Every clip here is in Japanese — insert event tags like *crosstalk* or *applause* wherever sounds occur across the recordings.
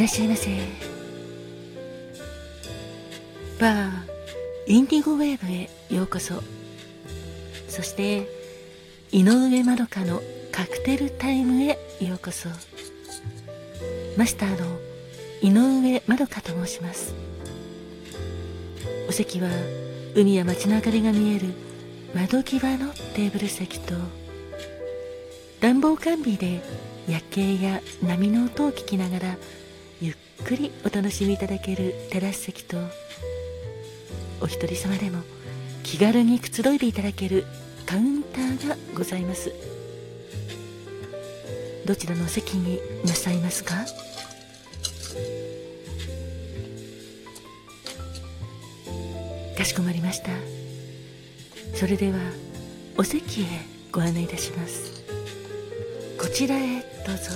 らっしゃいませ。バーインディゴウェーブへようこそ。そして井上まどかのカクテルタイムへようこそ。マスターの井上まどかと申します。お席は海や街の明かりが見える窓際のテーブル席と暖房完備で夜景や波の音を聞きながらくりお楽しみいただけるテラス席とお一人様でも気軽にくつろいでいただけるカウンターがございます。どちらのお席になさいますか？かしこまりました。それではお席へご案内いたします。こちらへどうぞ。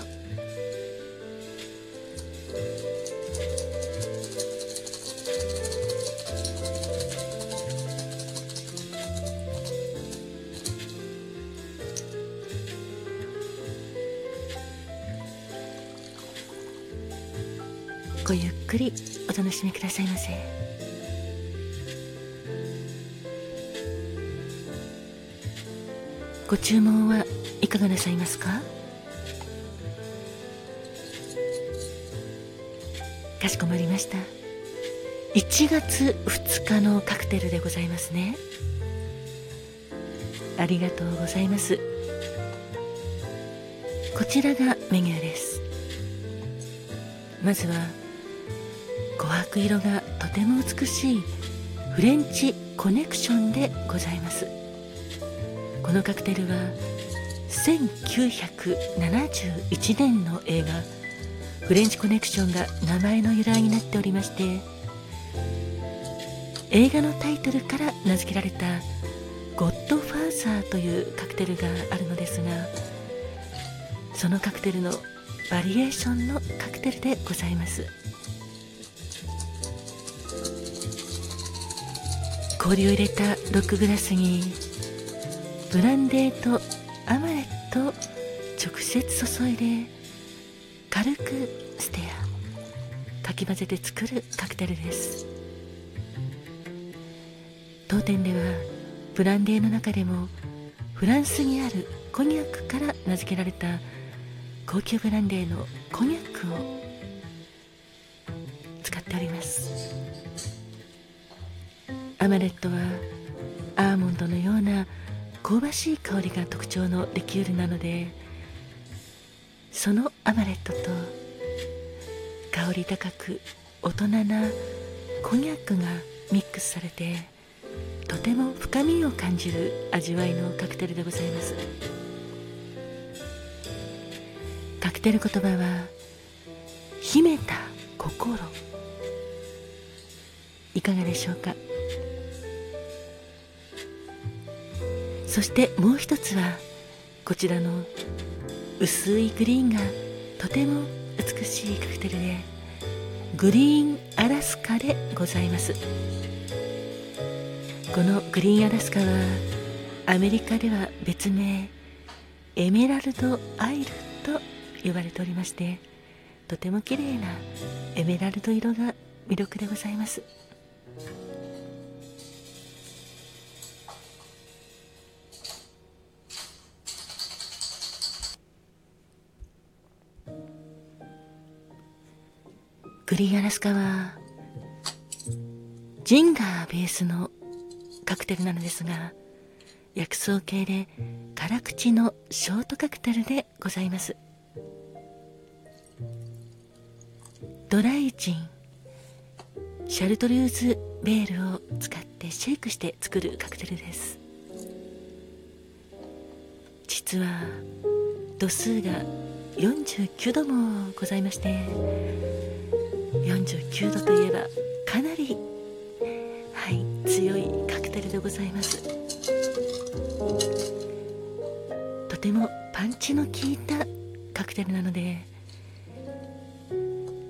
くりお楽しみくださいませ。ご注文はいかがなさいますか？かしこまりました。1月2日のカクテルでございますね。ありがとうございます。こちらがメニューです。まずは琥珀色がとても美しいフレンチコネクションでございます。このカクテルは1971年の映画「フレンチコネクション」が名前の由来になっておりまして映画のタイトルから名付けられた「ゴッドファーザー」というカクテルがあるのですがそのカクテルのバリエーションのカクテルでございます。氷を入れたロックグラスにブランデーとアマレットを直接注いで軽くステアかき混ぜて作るカクテルです。当店ではブランデーの中でもフランスにあるコニャックから名付けられた高級ブランデーのコニャックを使っております。アマレットはアーモンドのような香ばしい香りが特徴のリキュールなのでそのアマレットと香り高く大人なコニャックがミックスされてとても深みを感じる味わいのカクテルでございます。カクテル言葉は秘めた心。いかがでしょうか？そしてもう一つはこちらの薄いグリーンがとても美しいカクテルでグリーンアラスカでございます。このグリーンアラスカはアメリカでは別名エメラルドアイルと呼ばれておりましてとても綺麗なエメラルド色が魅力でございます。グリーンアラスカはジンガーベースのカクテルなのですが薬草系で辛口のショートカクテルでございます。ドライジンシャルトルーズベールを使ってシェイクして作るカクテルです。実は度数が49度もございまして49度といえばかなりはい強いカクテルでございます。とてもパンチの効いたカクテルなので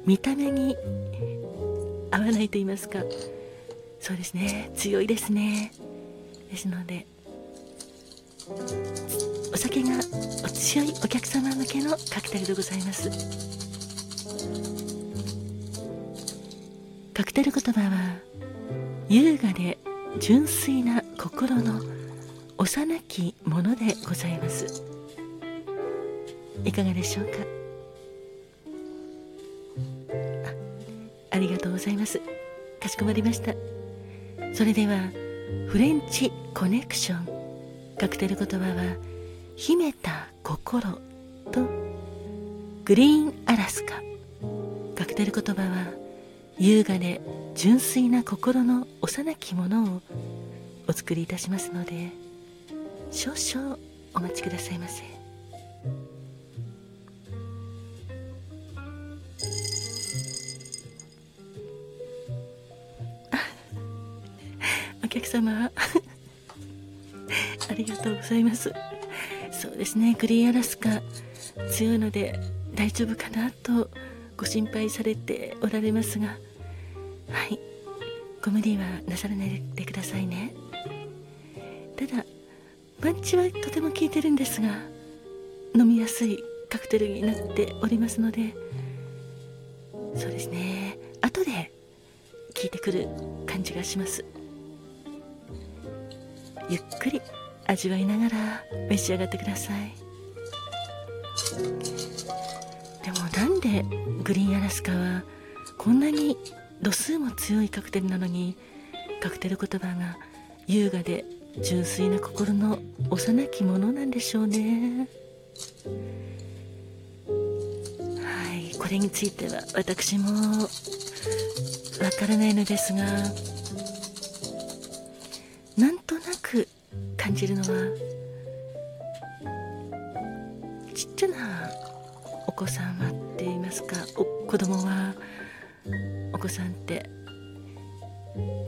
見た目に合わないと言いますかそうですね強いですね。ですのでお酒がお強いお客様向けのカクテルでございます。カクテル言葉は優雅で純粋な心の幼きものでございます。いかがでしょうか？ありがとうございます。かしこまりました。それではフレンチコネクション。カクテル言葉は秘めた心と。グリーンアラスカ。カクテル言葉は優雅で純粋な心の幼きものをお作りいたしますので少々お待ちくださいませ。*laughs* お客様 *laughs* ありがとうございます。そうですねグリーンアラスカ強いので大丈夫かなとご心配されておられますがはい。ご無理はなさらないでくださいね。ただパンチはとても効いてるんですが飲みやすいカクテルになっておりますのでそうですね。後で効いてくる感じがします。ゆっくり味わいながら召し上がってください。でもなんでグリーンアラスカはこんなに度数も強いカクテルなのにカクテル言葉が優雅で純粋な心の幼きものなんでしょうね。はいこれについては私もわからないのですがなんとなく感じるのはちっちゃなお子様って言いますか？お子供はお子さんって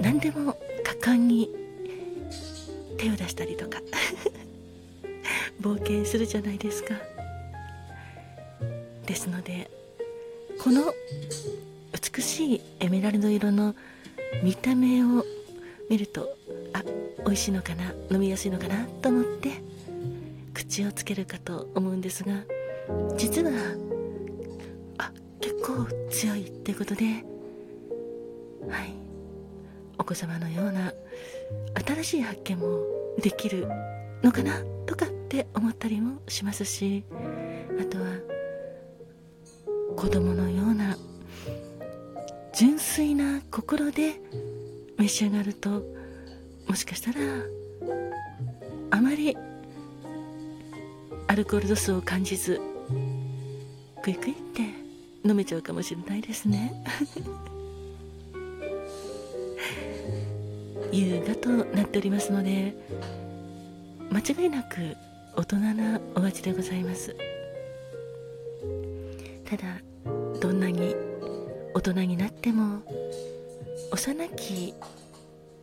何でも果敢に手を出したりとか *laughs* 冒険するじゃないですか。ですのでこの美しいエメラルド色の見た目を見るとあ美味しいのかな？飲みやすいのかな？と思って口をつけるかと思うんですが実はあ結構強いっていうことで。はい。お子様のような新しい発見もできるのかなとかって思ったりもしますし。あとは子供のような純粋な心で召し上がるともしかしたらあまりアルコール度数を感じずクイクイって飲めちゃうかもしれないですね。*laughs* 優雅となっておりますので間違いなく大人なお味でございます。ただどんなに大人になっても幼き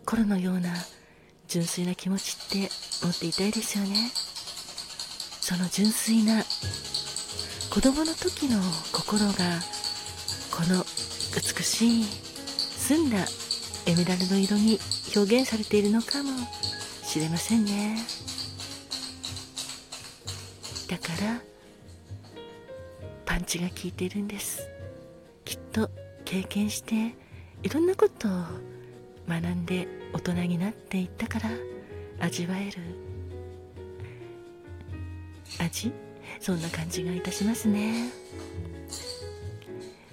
頃のような純粋な気持ちって持っていたいですよね。その純粋な子供の時の心がこの美しい澄んだエメラルド色に表現されているのかもしれませんね。だからパンチが効いているんです。きっと経験していろんなことを学んで大人になっていったから味わえる。味？そんな感じがいたしますね。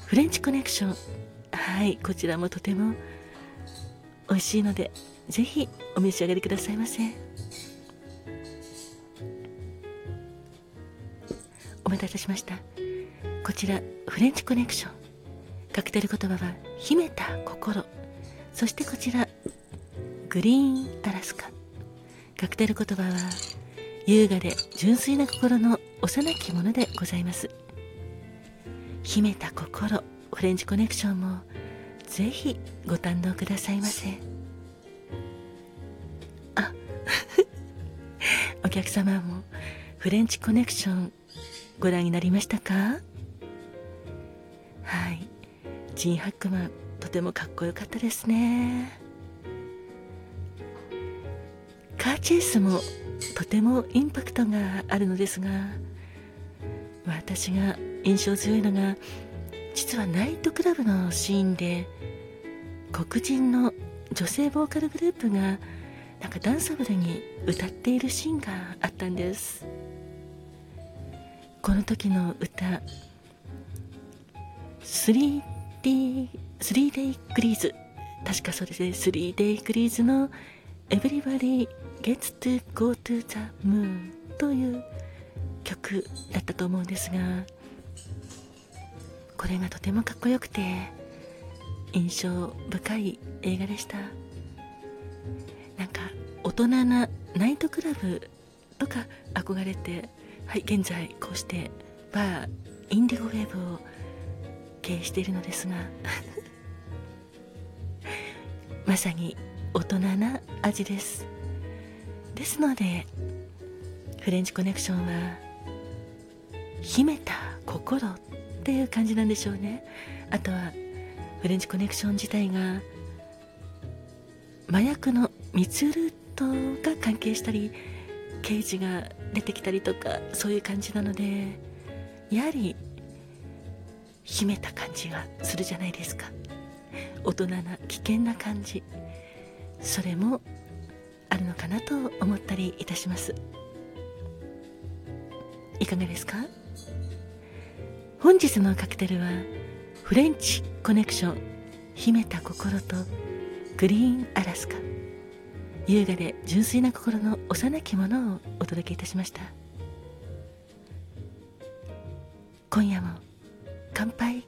フレンチコネクション。はいこちらもとても美味しいのでぜひお召し上がりくださいませ。お待たせしました。こちらフレンチコネクション。カクテル言葉は秘めた心。そしてこちらグリーンアラスカ。カクテル言葉は優雅で純粋な心の幼きものでございます。秘めた心フレンチコネクションもぜひご堪能くださいませ。あお客様もフレンチコネクションご覧になりましたか？はい。ジン・ハックマンとてもかっこよかったですね。カーチェイスもとてもインパクトがあるのですが私が印象強いのが実はナイトクラブのシーンで黒人の女性ボーカルグループがなんかダンサブルに歌っているシーンがあったんです。この時の歌 3D 3 Day グリーズ。確かそうですね。3 Day グリーズの Everybody Gets to Go to the Moon という曲だったと思うんですがこれがとてもかっこよくて印象深い映画でした。なんか大人なナイトクラブとか憧れてはい現在こうしてバーインディゴウェーブを経営しているのですが *laughs* まさに大人な味です。ですのでフレンチコネクションは秘めた心っていう感じなんでしょうね。あとはフレンチコネクション自体が麻薬の密ルートが関係したり刑事が出てきたりとかそういう感じなのでやはり秘めた感じがするじゃないですか。大人な危険な感じ。それもあるのかなと思ったりいたします。いかがですか？本日のカクテルはフレンチコネクション秘めた心とグリーンアラスカ。優雅で純粋な心の幼きものをお届けいたしました。今夜も乾杯。